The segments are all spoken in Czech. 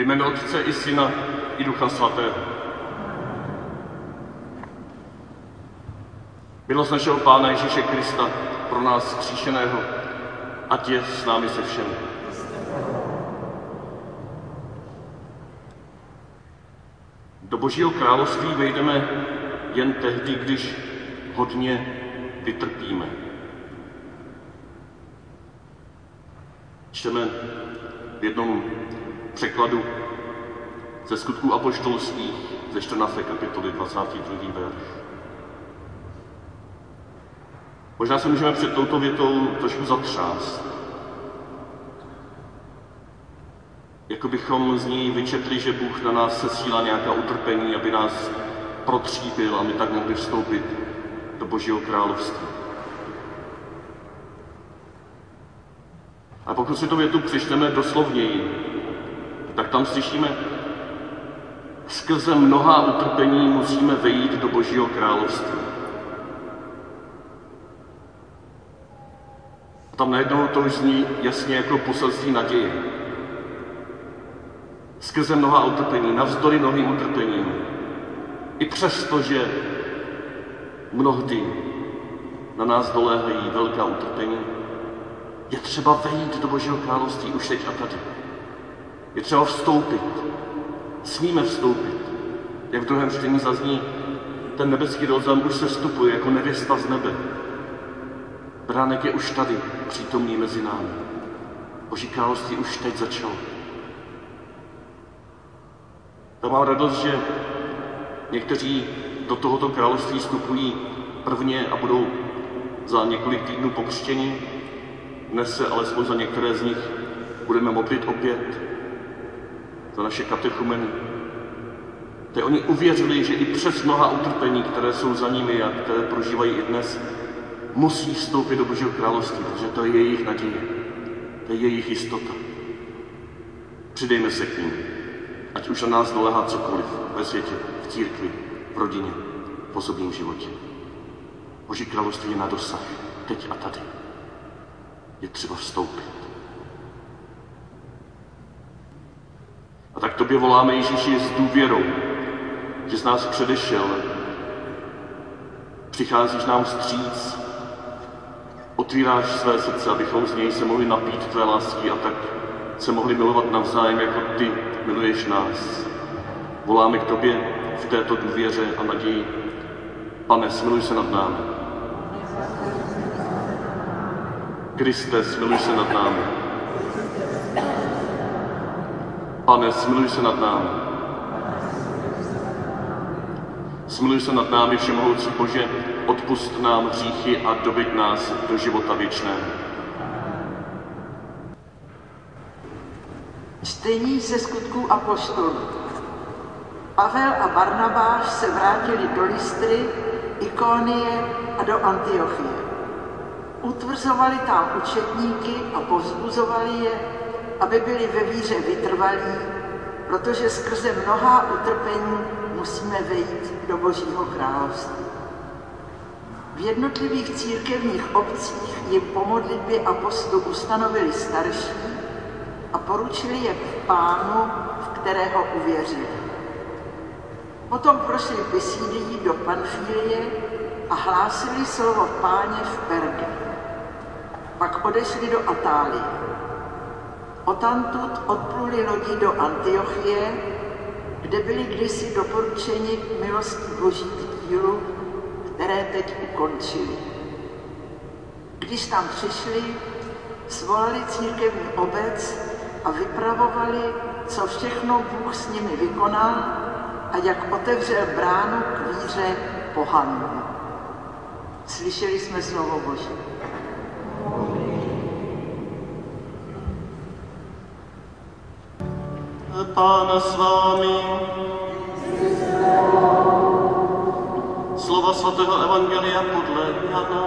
Ve jménu Otce i Syna i Ducha Svatého. Milost našeho Pána Ježíše Krista pro nás zkříšeného, ať je s námi se všemi. Do Božího království vejdeme jen tehdy, když hodně vytrpíme. Čteme v jednom překladu ze skutků apoštolských ze 14. kapitoly 22. verš. Možná se můžeme před touto větou trošku zatřást. Jako bychom z ní vyčetli, že Bůh na nás sesílá nějaká utrpení, aby nás protříbil a my tak mohli vstoupit do Božího království. A pokud si to větu přečteme doslovněji, tak tam slyšíme, skrze mnoha utrpení musíme vejít do Božího království. A tam najednou to už zní jasně jako poselství naděje. Skrze mnoha utrpení, navzdory mnohým utrpením, i přesto, že mnohdy na nás doléhají velká utrpení, je třeba vejít do Božího království už teď a tady. Je třeba vstoupit. Smíme vstoupit. Jak v druhém čtení zazní, ten nebeský rozum už se vstupuje jako nevěsta z nebe. Bránek je už tady, přítomný mezi námi. Boží království už teď začalo. Tak mám radost, že někteří do tohoto království vstupují prvně a budou za několik týdnů pokřtěni. Dnes se alespoň za některé z nich budeme modlit opět za naše katechumeny. Te oni uvěřili, že i přes mnoha utrpení, které jsou za nimi a které prožívají i dnes, musí vstoupit do Božího království, protože to je jejich naděje, to je jejich jistota. Přidejme se k ním, ať už na nás dolehá cokoliv ve světě, v církvi, v rodině, v osobním životě. Boží království je na dosah, teď a tady. Je třeba vstoupit. Tak tobě voláme Ježíši s důvěrou, že z nás předešel. Přicházíš nám vstříc, otvíráš své srdce, abychom z něj se mohli napít tvé lásky a tak se mohli milovat navzájem, jako ty miluješ nás. Voláme k tobě v této důvěře a naději. Pane, smiluj se nad námi. Kriste, smiluj se nad námi. Pane, smiluj se nad námi. Smiluj se nad námi, Všemohoucí Bože, odpust nám hříchy a dobyť nás do života věčného. Čtení ze skutků apoštolů. Pavel a Barnabáš se vrátili do Listry, Ikonie a do Antiochie. Utvrzovali tam učetníky a povzbuzovali je, aby byli ve víře vytrvalí, protože skrze mnoha utrpení musíme vejít do Božího království. V jednotlivých církevních obcích jim po modlitbě apostolů ustanovili starší a poručili je v pánu, v kterého uvěřili. Potom prošli Pisídií do Panfílie a hlásili slovo páně v Perge. Pak odešli do Atálie. Otamtud odpluli lodi do Antiochie, kde byli kdysi doporučeni k milosti Boží k dílu, které teď ukončili. Když tam přišli, svolali církevní obec a vypravovali, co všechno Bůh s nimi vykonal a jak otevřel bránu k víře pohanům. Slyšeli jsme slovo Boží. Pána s vámi. Slova svatého Evangelia podle Jana.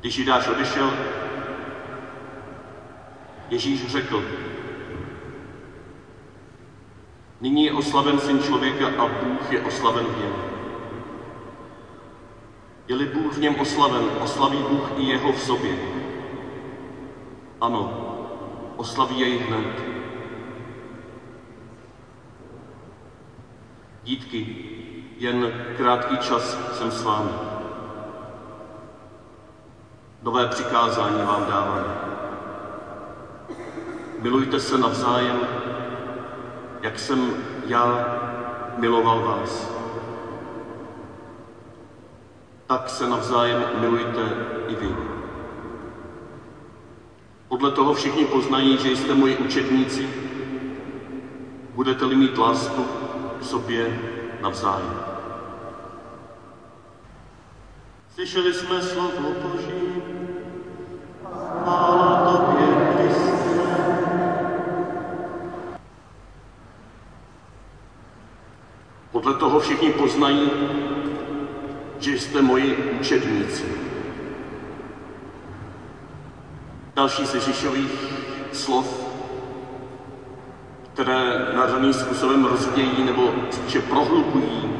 Když Jidáš odešel, Ježíš řekl, nyní je oslaven syn člověka a Bůh je oslaven v něm. Je-li Bůh v něm oslaven, oslaví Bůh i jeho v sobě. Ano, oslaví jej hned. Dítky, jen krátký čas jsem s vámi. Nové přikázání vám dávám. Milujte se navzájem, jak jsem já miloval vás. Tak se navzájem milujte i vy. Podle toho všichni poznají, že jste moji učedníci. Budete-li mít lásku k sobě navzájem. Slyšeli jsme slovo Boží. Chvála tobě, Kriste. Podle toho všichni poznají, že jste moji učedníci. Další z Ježíšových slov, které nadaným způsobem rozdějí nebo spíše prohlubují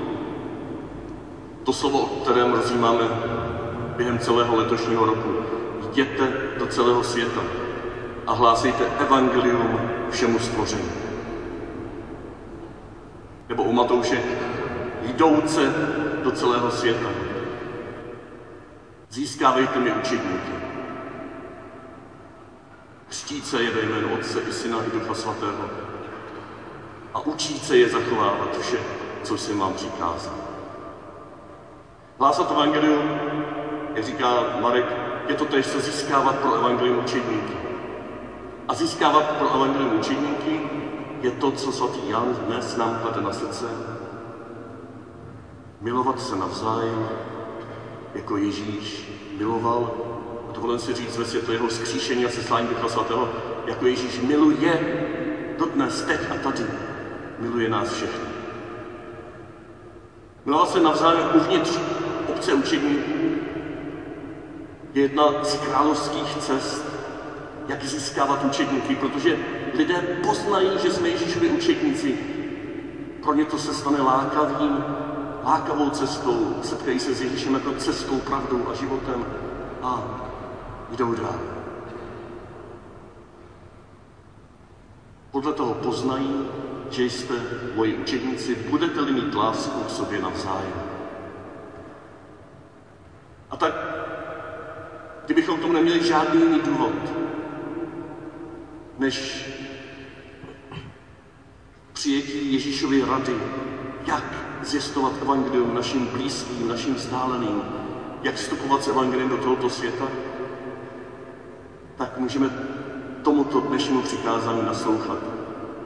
to slovo, o kterém rozjímáme během celého letošního roku. Jděte do celého světa a hlásejte evangelium všemu stvoření. Nebo u Matouše, jdouce do celého světa. Získávejte mi učedníky. Křtíce je ve jménu Otce i Syna i Ducha Svatého a učíce je zachovávat vše, co jsem vám přikázal. Hlásat evangelium, jak říká Marek, je to tež, co získávat pro evangelium učedníky. A získávat pro evangelium učedníky je to, co svatý Jan dnes nám klade na srdce. Milovat se navzájem, jako Ježíš miloval, a dovolím si říct ve světle jeho skříšení a seslání Ducha Svatého, jako Ježíš miluje dodnes, teď a tady. Miluje nás všechny. Milovat se navzájem uvnitř obce učedníků je jedna z královských cest, jak získávat učedníky, protože lidé poznají, že jsme Ježíšovi učedníci. Pro ně to se stane lákavým, lákavou cestou, setkají se s Ježíšem jako cestou, pravdou a životem a jdou dál. Podle toho poznají, že jste moji učedníci, budete-li mít lásku k sobě navzájem. A tak, kdybychom tomu neměli žádný jiný důvod, než přijetí Ježíšovy rady, jak zjistovat evangelium našim blízkým, našim vzdáleným, jak vstupovat s evangeliem do tohoto světa, tak můžeme tomuto dnešnímu přikázání naslouchat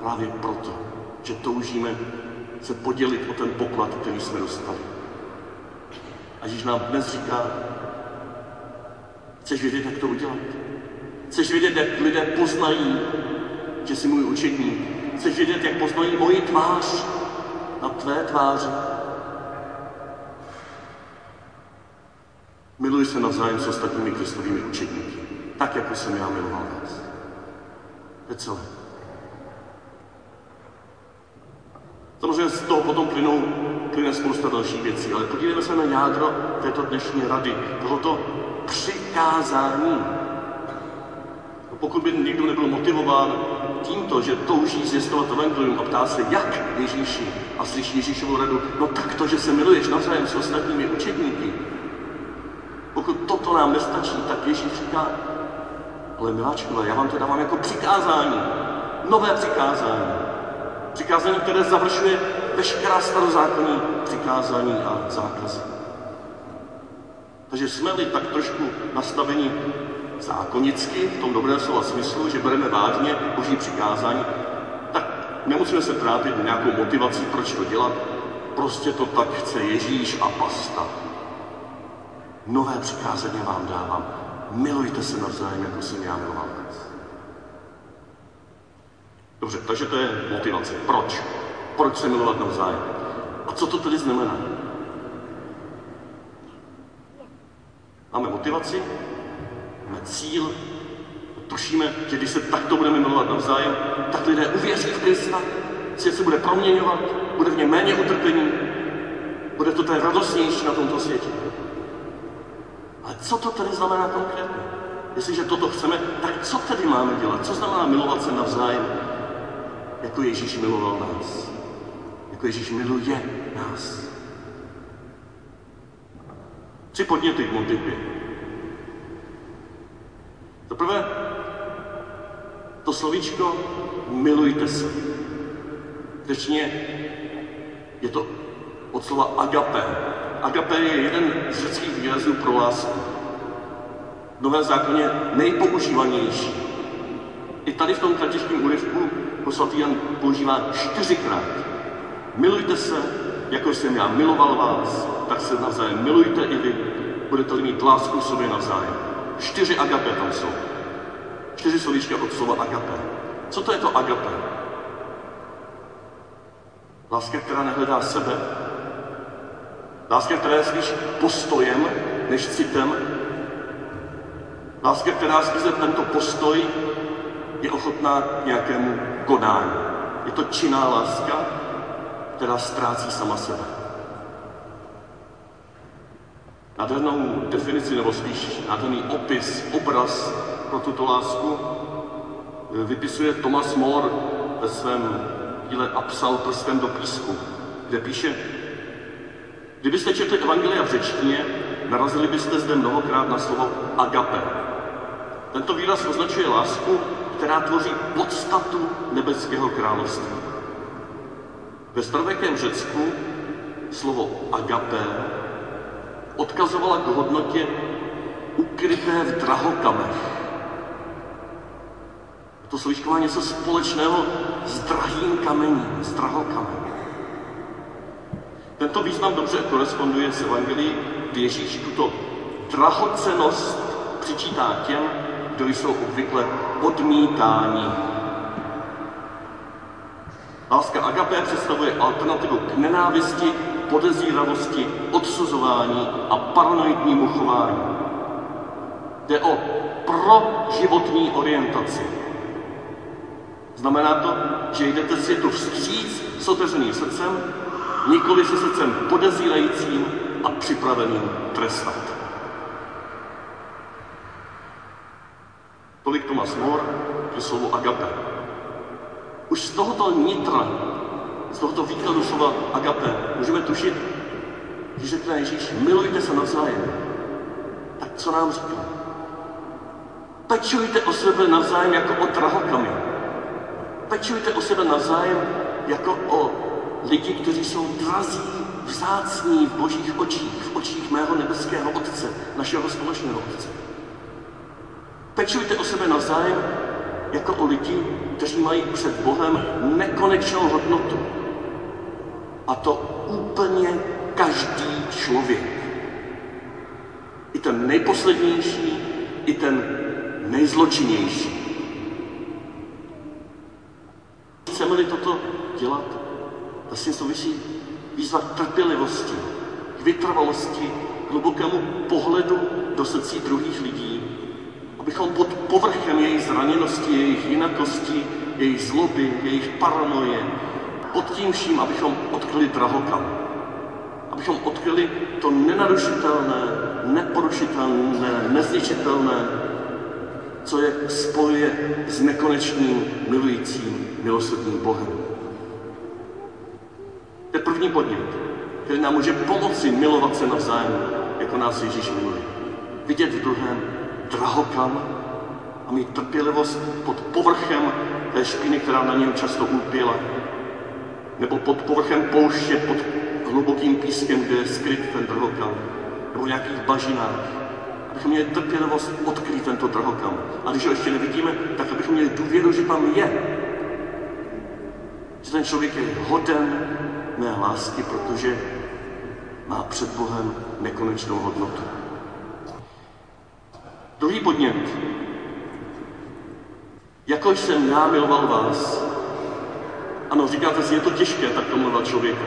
právě proto, že toužíme se podělit o ten poklad, který jsme dostali. A Ježíš nám dnes říká, chceš vědět, jak to udělat? Chceš vědět, jak lidé poznají, že jsi můj učedník? Chceš vědět, jak poznají moji tvář tvé tváři? Miluj se navzájem s ostatními kristovými učedníky, tak, jako jsem já miloval vás. To je celé. Samozřejmě z toho potom plynou, plyne spousta dalších věcí, ale podívejme se na jádro této dnešní rady, tohoto přikázání. Pokud by někdo nebyl motivován tímto, že touží zjistovat evangelium a ptá se, jak Ježíši a slyší Ježíšovu radu, no tak to, že se miluješ navzájem s ostatními učedníky. Pokud toto nám nestačí, tak Ježíš říká, ale miláčkové, já vám to dávám jako přikázání, nové přikázání. Přikázání, které završuje veškerá starozákonní přikázání a zákazy. Takže jsme-li tak trošku nastavení zákonicky, v tom dobrém slova smyslu, že bereme vážně boží přikázání, tak nemusíme se trápit nějakou motivací, proč to dělat. Prostě to tak chce Ježíš a pasta. Nové přikázání vám dávám. Milujte se navzájem, jako jsem já miloval vás. Dobře, takže to je motivace. Proč? Proč se milovat navzájem? A co to tedy znamená? Máme motivaci, máme cíl, tušíme, že když se takto budeme milovat navzájem, tak lidé uvěří v Krista, svět se bude proměňovat, bude v něm méně utrpení, bude to ten radostnější na tomto světě. co to tedy znamená konkrétně? Jestliže toto chceme, tak co tedy máme dělat? Co znamená milovat se navzájem, jako Ježíš miloval nás? Jako Ježíš miluje nás. Tři podněty k modlitbě. Za prvé, to slovíčko milujte se. Řečně je to od slova agape. Agape je jeden z řeckých výrazů pro lásku. V Novém zákoně nejpoužívanější. I tady v tom kratičním úryvku ho svatý Jan používá čtyřikrát. Milujte se, jako jsem já miloval vás, tak se navzájem milujte i vy. Budete-li mít lásku sobě navzájem. Čtyři agape tam jsou. Čtyři slovíčka od slova agape. Co to je to agape? Láska, která nehledá sebe. Láska, která je spíš postojem než citem. Láska, která skrze tento postoj je ochotná k nějakému konání. Je to činná láska, která ztrácí sama sebe. Nádhernou definici, nebo spíš nádherný opis, obraz pro tuto lásku vypisuje Thomas More ve svém díle a psal prstem do písku, kde píše, kdybyste četli Evangelia v řečtině, narazili byste zde mnohokrát na slovo agape. Tento výraz označuje lásku, která tvoří podstatu nebeského království. Ve starověkém Řecku slovo agape odkazovala k hodnotě ukryté v drahokamech. To slovíčko má něco společného s drahým kamením, s drahokamenem. Tento význam dobře koresponduje s Evangelií, kdy Ježíš tuto drahocenost přičítá těm, kdo jsou obvykle odmítáni. Láska agape představuje alternativu k nenávisti, podezíravosti, odsuzování a paranoidnímu chování. Jde o proživotní orientaci, Znamená to, že jdete světu vstříc s otevřeným srdcem, nikoli se srdcem podezírajícím a připraveným trestat. Tolik Tomas More ke slovu agape. Už z tohoto nitra, z tohoto výkladu slova agape, můžeme tušit, když řekne Ježíš, milujte se navzájem. Tak co nám říká? Pečujte o sebe navzájem jako o drahokamy Pečujte o sebe navzájem jako o lidi, kteří jsou drazí, vzácní v božích očích, v očích mého nebeského Otce, našeho společného Otce. Pečujte o sebe navzájem jako o lidi, kteří mají před Bohem nekonečnou hodnotu. A to úplně každý člověk. I ten nejposlednější, i ten nejzločinnější. chceme-li toto dělat, tím souvisí výzva k trpělivosti, k vytrvalosti, k hlubokému pohledu do srdcí druhých lidí, abychom pod povrchem jejich zraněnosti, jejich jinakosti, jejich zloby, jejich paranoje, pod tím vším, abychom odkryli drahokam. Abychom odkryli to nenarušitelné, neporušitelné, nezničitelné, co je spojuje s nekonečným milujícím milosrdným Bohem. To je první podnět, který nám může pomoci milovat se navzájem, jako nás Ježíš miluje. Vidět v druhém drahokam a mít trpělivost pod povrchem té špiny, která na něm často ulpěla, nebo pod povrchem pouště, pod hlubokým pískem, kde je skryt ten drahokam, nebo v nějakých bažinách abychom měli trpělivost odkrýt tento drahokam. A když ho ještě nevidíme, tak abychom měli důvěru, že tam je. Že ten člověk je hoden mé lásky, protože má před Bohem nekonečnou hodnotu. Druhý podnět. Jako jsem já miloval vás. Ano, říkáte si, je to těžké tak to milovat člověka.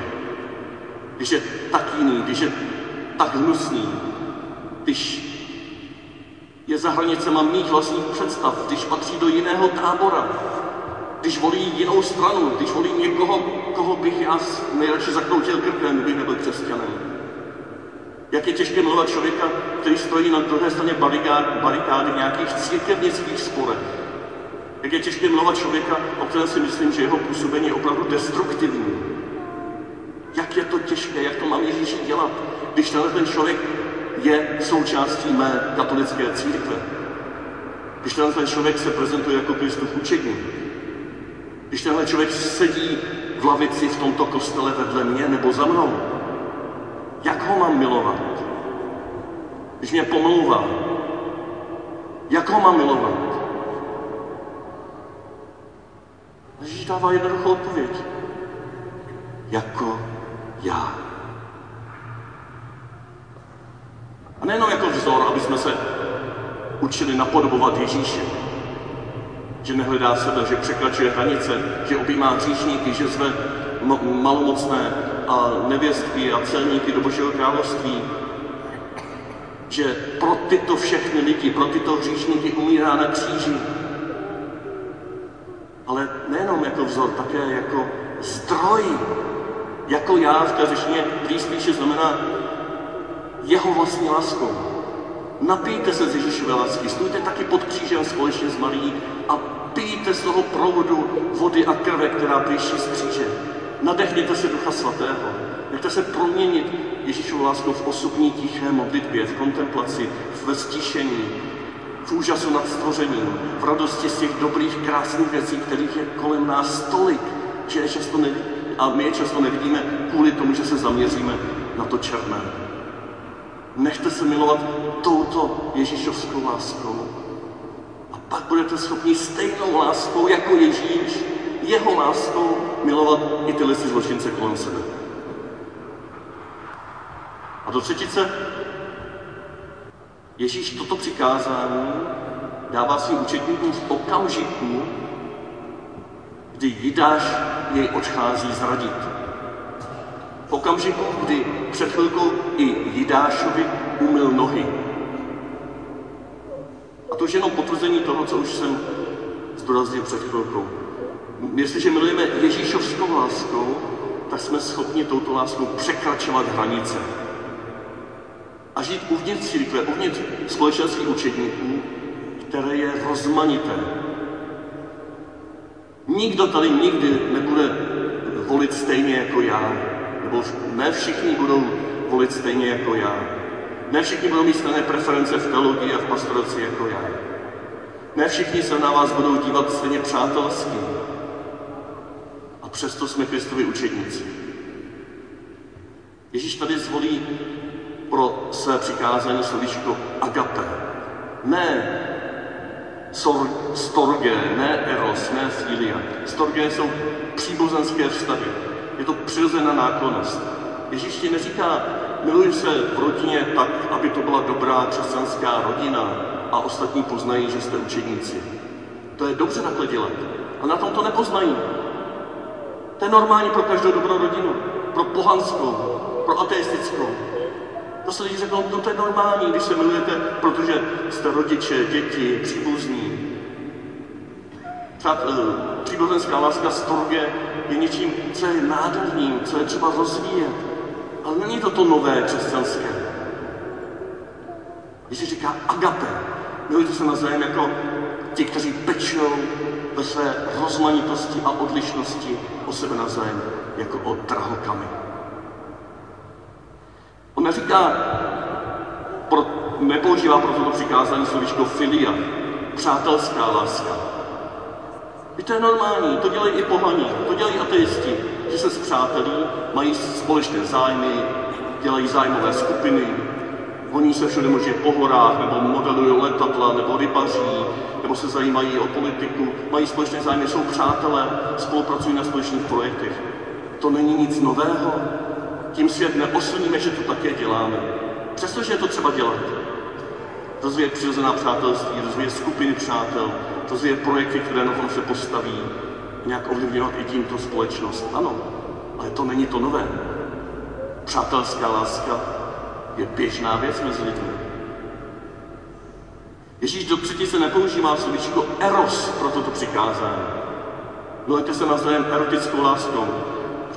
Když je tak jiný, když je tak hnusný, když je za hranicema mých vlastních představ, když patří do jiného tábora, když volí jinou stranu, když volí někoho, koho bych já nejradši zakroutil krkem, kdyby nebyl křesťanem. Jak je těžké milovat člověka, který stojí na druhé straně barikády v nějakých církevnických sporech. Jak je těžké milovat člověka, o kterém si myslím, že jeho působení je opravdu destruktivní. Jak je to těžké, jak to mám Ježíši dělat, když tenhle ten člověk je součástí mé katolické církve. Když tenhle ten člověk se prezentuje jako Kristův učedník. Když tenhle člověk sedí v lavici v tomto kostele vedle mě nebo za mnou. Jak ho mám milovat? Když mě pomlouvá, jak ho mám milovat? Dává jednoduchou odpověď. Jako já. A nejenom jako vzor, aby jsme se učili napodobovat Ježíše. Že nehledá sebe, že překračuje hranice, že objímá hříšníky, že zve malomocné a nevěstky a celníky do Božího království. Že pro tyto všechny lidi, pro tyto hříšníky umírá na kříži. Nejenom jako vzor, také jako zdroj. Jako já v té řeštině spíše znamená jeho vlastní láskou. Napijte se z Ježíšové lásky, stůjte taky pod křížem společně s Marí a pijte z toho provodu vody a krve, která píší z kříže. Nadechněte se Ducha Svatého. Nechte se proměnit Ježíšovou láskou v osobní tiché modlitbě, v kontemplaci, v stišení, v úžasu nad stvořením, v radosti z těch dobrých, krásných věcí, kterých je kolem nás tolik, že je často nevidí, a my je často nevidíme kvůli tomu, že se zaměříme na to černé. Nechte se milovat touto Ježíšovskou láskou. A pak budete schopni stejnou láskou jako Ježíš, jeho láskou milovat i tyhle si zločince kolem sebe. A do třetice Ježíš toto přikázání dává svým učetníkům v okamžiku, kdy Jidáš jej odchází zradit. V okamžiku, kdy před chvilkou i Jidášovi umyl nohy. A to je jenom potvrzení toho, co už jsem zdůraznil před chvilkou. Jestliže milujeme Ježíšovskou láskou, tak jsme schopni touto láskou překračovat hranice. A žít uvnitř církve, uvnitř společenství učedníků, které je rozmanité. Nikdo tady nikdy nebude volit stejně jako já, nebo ne všichni budou volit stejně jako já. Ne všichni budou mít stejné preference v teologii a v pastoraci jako já. Ne všichni se na vás budou dívat stejně přátelsky. A přesto jsme Kristovi učedníci. Ježíš tady zvolí pro své přikázání slovíčko agape. Ne sor, storge, ne eros, ne filia. Storge jsou příbuzenské vztahy. Je to přirozená náklonost. Ježíš ti neříká, miluj se v rodině tak, aby to byla dobrá křesťanská rodina a ostatní poznají, že jste učeníci. To je dobře takhle dělat. A na tom to nepoznají. To je normální pro každou dobrou rodinu. Pro pohanskou, pro ateistickou. To se lidi řeknou, no to je normální, když se milujete, protože jste rodiče, děti, příbuzní. Přát, eh, příbuzenská láska storge je něčím, co je nádherným, co je třeba rozvíjet. Ale není to to nové křesťanské. Když říká agape, milujte se navzájem jako ti, kteří pečou ve své rozmanitosti a odlišnosti o sebe navzájem, jako o drahokamy. Neříká, pro, nepoužívá pro toto přikázání slovíčko filia, přátelská láska. I to je normální, to dělají i pohaní, to dělají ateisti, že se zpřátelí, mají společné zájmy, dělají zájmové skupiny, honí se všude možně po horách, nebo modelují letadla, nebo rybaří, nebo se zajímají o politiku, mají společné zájmy, jsou přátelé, spolupracují na společných projektech. To není nic nového. Tím svět neoslníme, že to také děláme. Přestože je to třeba dělat. Rozvíjet přirozená přátelství, rozvíjet skupiny přátel, rozvíjet projekty, které na tom se postaví, nějak ovlivňovat i tímto společnost. Ano, ale to není to nové. Přátelská láska je běžná věc mezi lidmi. Ježíš do se nepoužívá slovíčko eros pro toto přikázání. Milujte se navzájem erotickou láskou.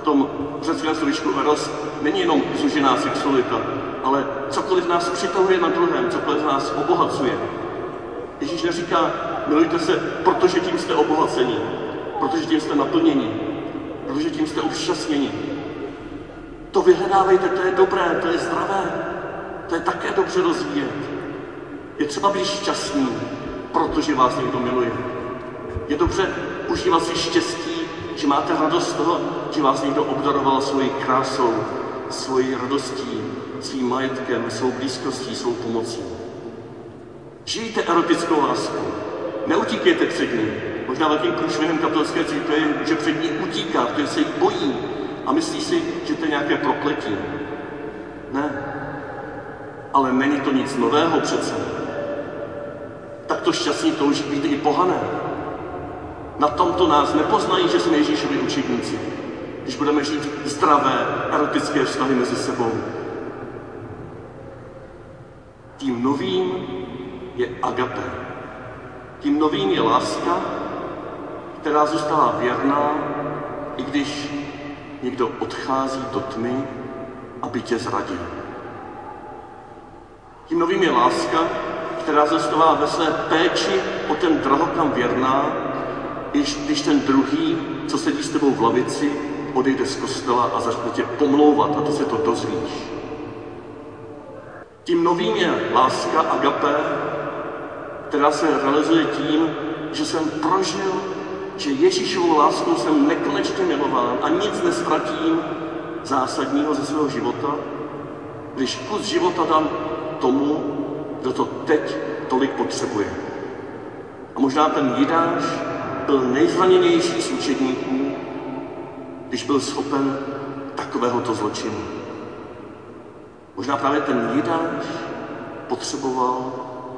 Tom řeckém slovíčku eros není jenom zužená sexualita, ale cokoliv nás přitahuje na druhém, cokoliv nás obohacuje. Ježíš neříká, milujte se, protože tím jste obohacení, protože tím jste naplnění, protože tím jste obšťastnění. To vyhledávejte, to je dobré, to je zdravé, to je také dobře rozvíjet. Je třeba být šťastný, protože vás někdo miluje. Je dobře užívat si štěstí, že máte radost z toho, že vás někdo obdaroval svojí krásou, svojí radostí, svým majetkem, svou blízkostí, svou pomocí. Žijte erotickou lásku. Neutíkejte před ní. Možná velkým průšvihem katolické církve je, že před ní utíká, že se jí bojí a myslí si, že to je nějaké prokletí. Ne. Ale není to nic nového přece. Tak to šťastní touží být i pohané. Na tomto nás nepoznají, že jsme Ježíšovi učedníci. Když budeme žít zdravé, erotické vztahy mezi sebou. Tím novým je agape. Tím novým je láska, která zůstává věrná, i když někdo odchází do tmy, aby tě zradil. Tím novým je láska, která zůstává ve své péči o ten drahokam věrná, i když ten druhý, co sedí s tebou v lavici, odejde z kostela a začne tě pomlouvat a ty se to dozvíš. Tím novým je láska agape, která se realizuje tím, že jsem prožil, že Ježíšovou láskou jsem nekonečně milován a nic nestratím zásadního ze svého života, když kus života dám tomu, kdo to teď tolik potřebuje. A možná ten Jidáš byl nejzraněnější z učedníků, když byl schopen takovéhoto zločinu. Možná právě ten Jidáš potřeboval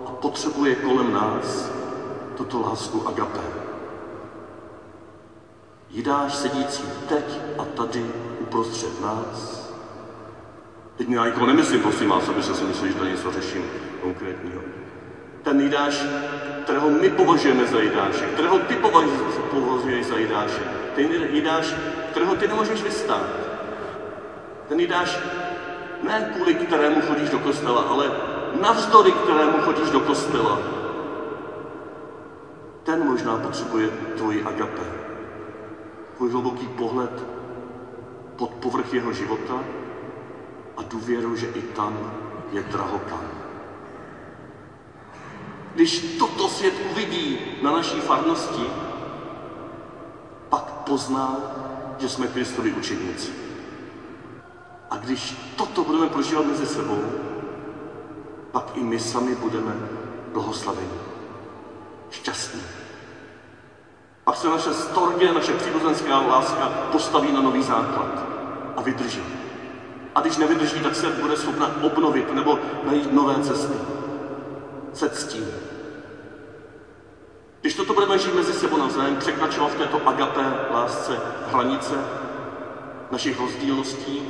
a potřebuje kolem nás tuto lásku agape. Jidáš sedící teď a tady uprostřed nás. Teď já nikoho nemyslím, prosím vás, aby se si mysleli, že tady něco řeším konkrétního. Ten Jidáš, kterého my považujeme za Jidáše, kterého ty považuješ za Jidáše. Ten Jidáš, kterého ty nemůžeš vystát. Ten Jidáš, ne kvůli kterému chodíš do kostela, ale navzdory kterému chodíš do kostela. Ten možná potřebuje tvoji agape. Tvůj hluboký pohled pod povrch jeho života a důvěru, že i tam je drahokam. Když toto svět uvidí na naší farnosti, pak pozná, že jsme Kristovi učedníci. A když toto budeme prožívat mezi sebou, pak i my sami budeme blahoslaveni, šťastní. Pak se naše storge, naše příbuzenská láska postaví na nový základ a vydrží. A když nevydrží, tak se bude schopna obnovit nebo najít nové cesty. Se ctím. Když toto budeme žít mezi sebou navzájem, překračovat v této agape lásce hranice našich rozdílností,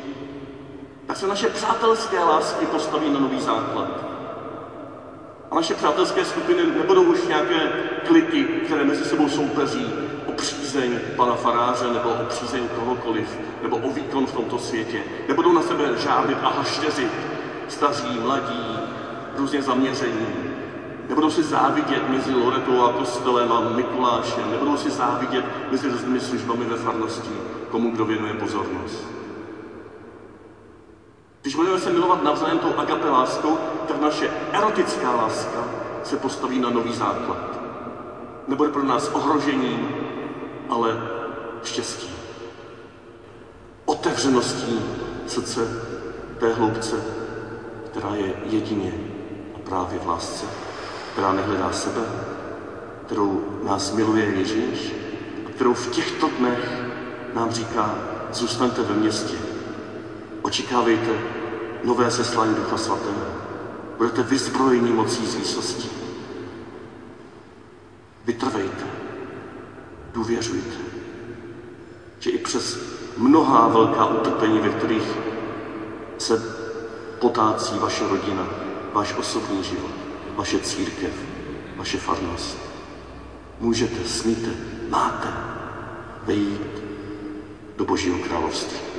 tak se naše přátelské lásky postaví na nový základ. A naše přátelské skupiny nebudou už nějaké kliky, které mezi sebou soupeří o přízeň pana faráře nebo o přízeň kohokoliv, nebo o výkon v tomto světě. Nebudou na sebe žádlit a hašteřit staří, mladí, různě zaměření. Nebudou si závidět mezi Loretou a kostelem a Mikulášem. Nebudou si závidět mezi různými službami ve farnosti, komu kdo věnuje pozornost. Když budeme se milovat navzájem tou agape láskou, tak naše erotická láska se postaví na nový základ. Nebude pro nás ohrožením, ale štěstí. Otevřeností srdce té hloubce, která je jedině a právě v lásce, která nehledá sebe, kterou nás miluje Ježíš kterou v těchto dnech nám říká, zůstaňte ve městě, Očekávejte nové seslání Ducha Svatého. Budete vyzbrojeni mocí z výsosti. Vytrvejte. Důvěřujte. Že i přes mnohá velká utrpení, ve kterých se potácí vaše rodina, váš osobní život, vaše církev, vaše farnost, můžete, smíte, máte vejít do Božího království.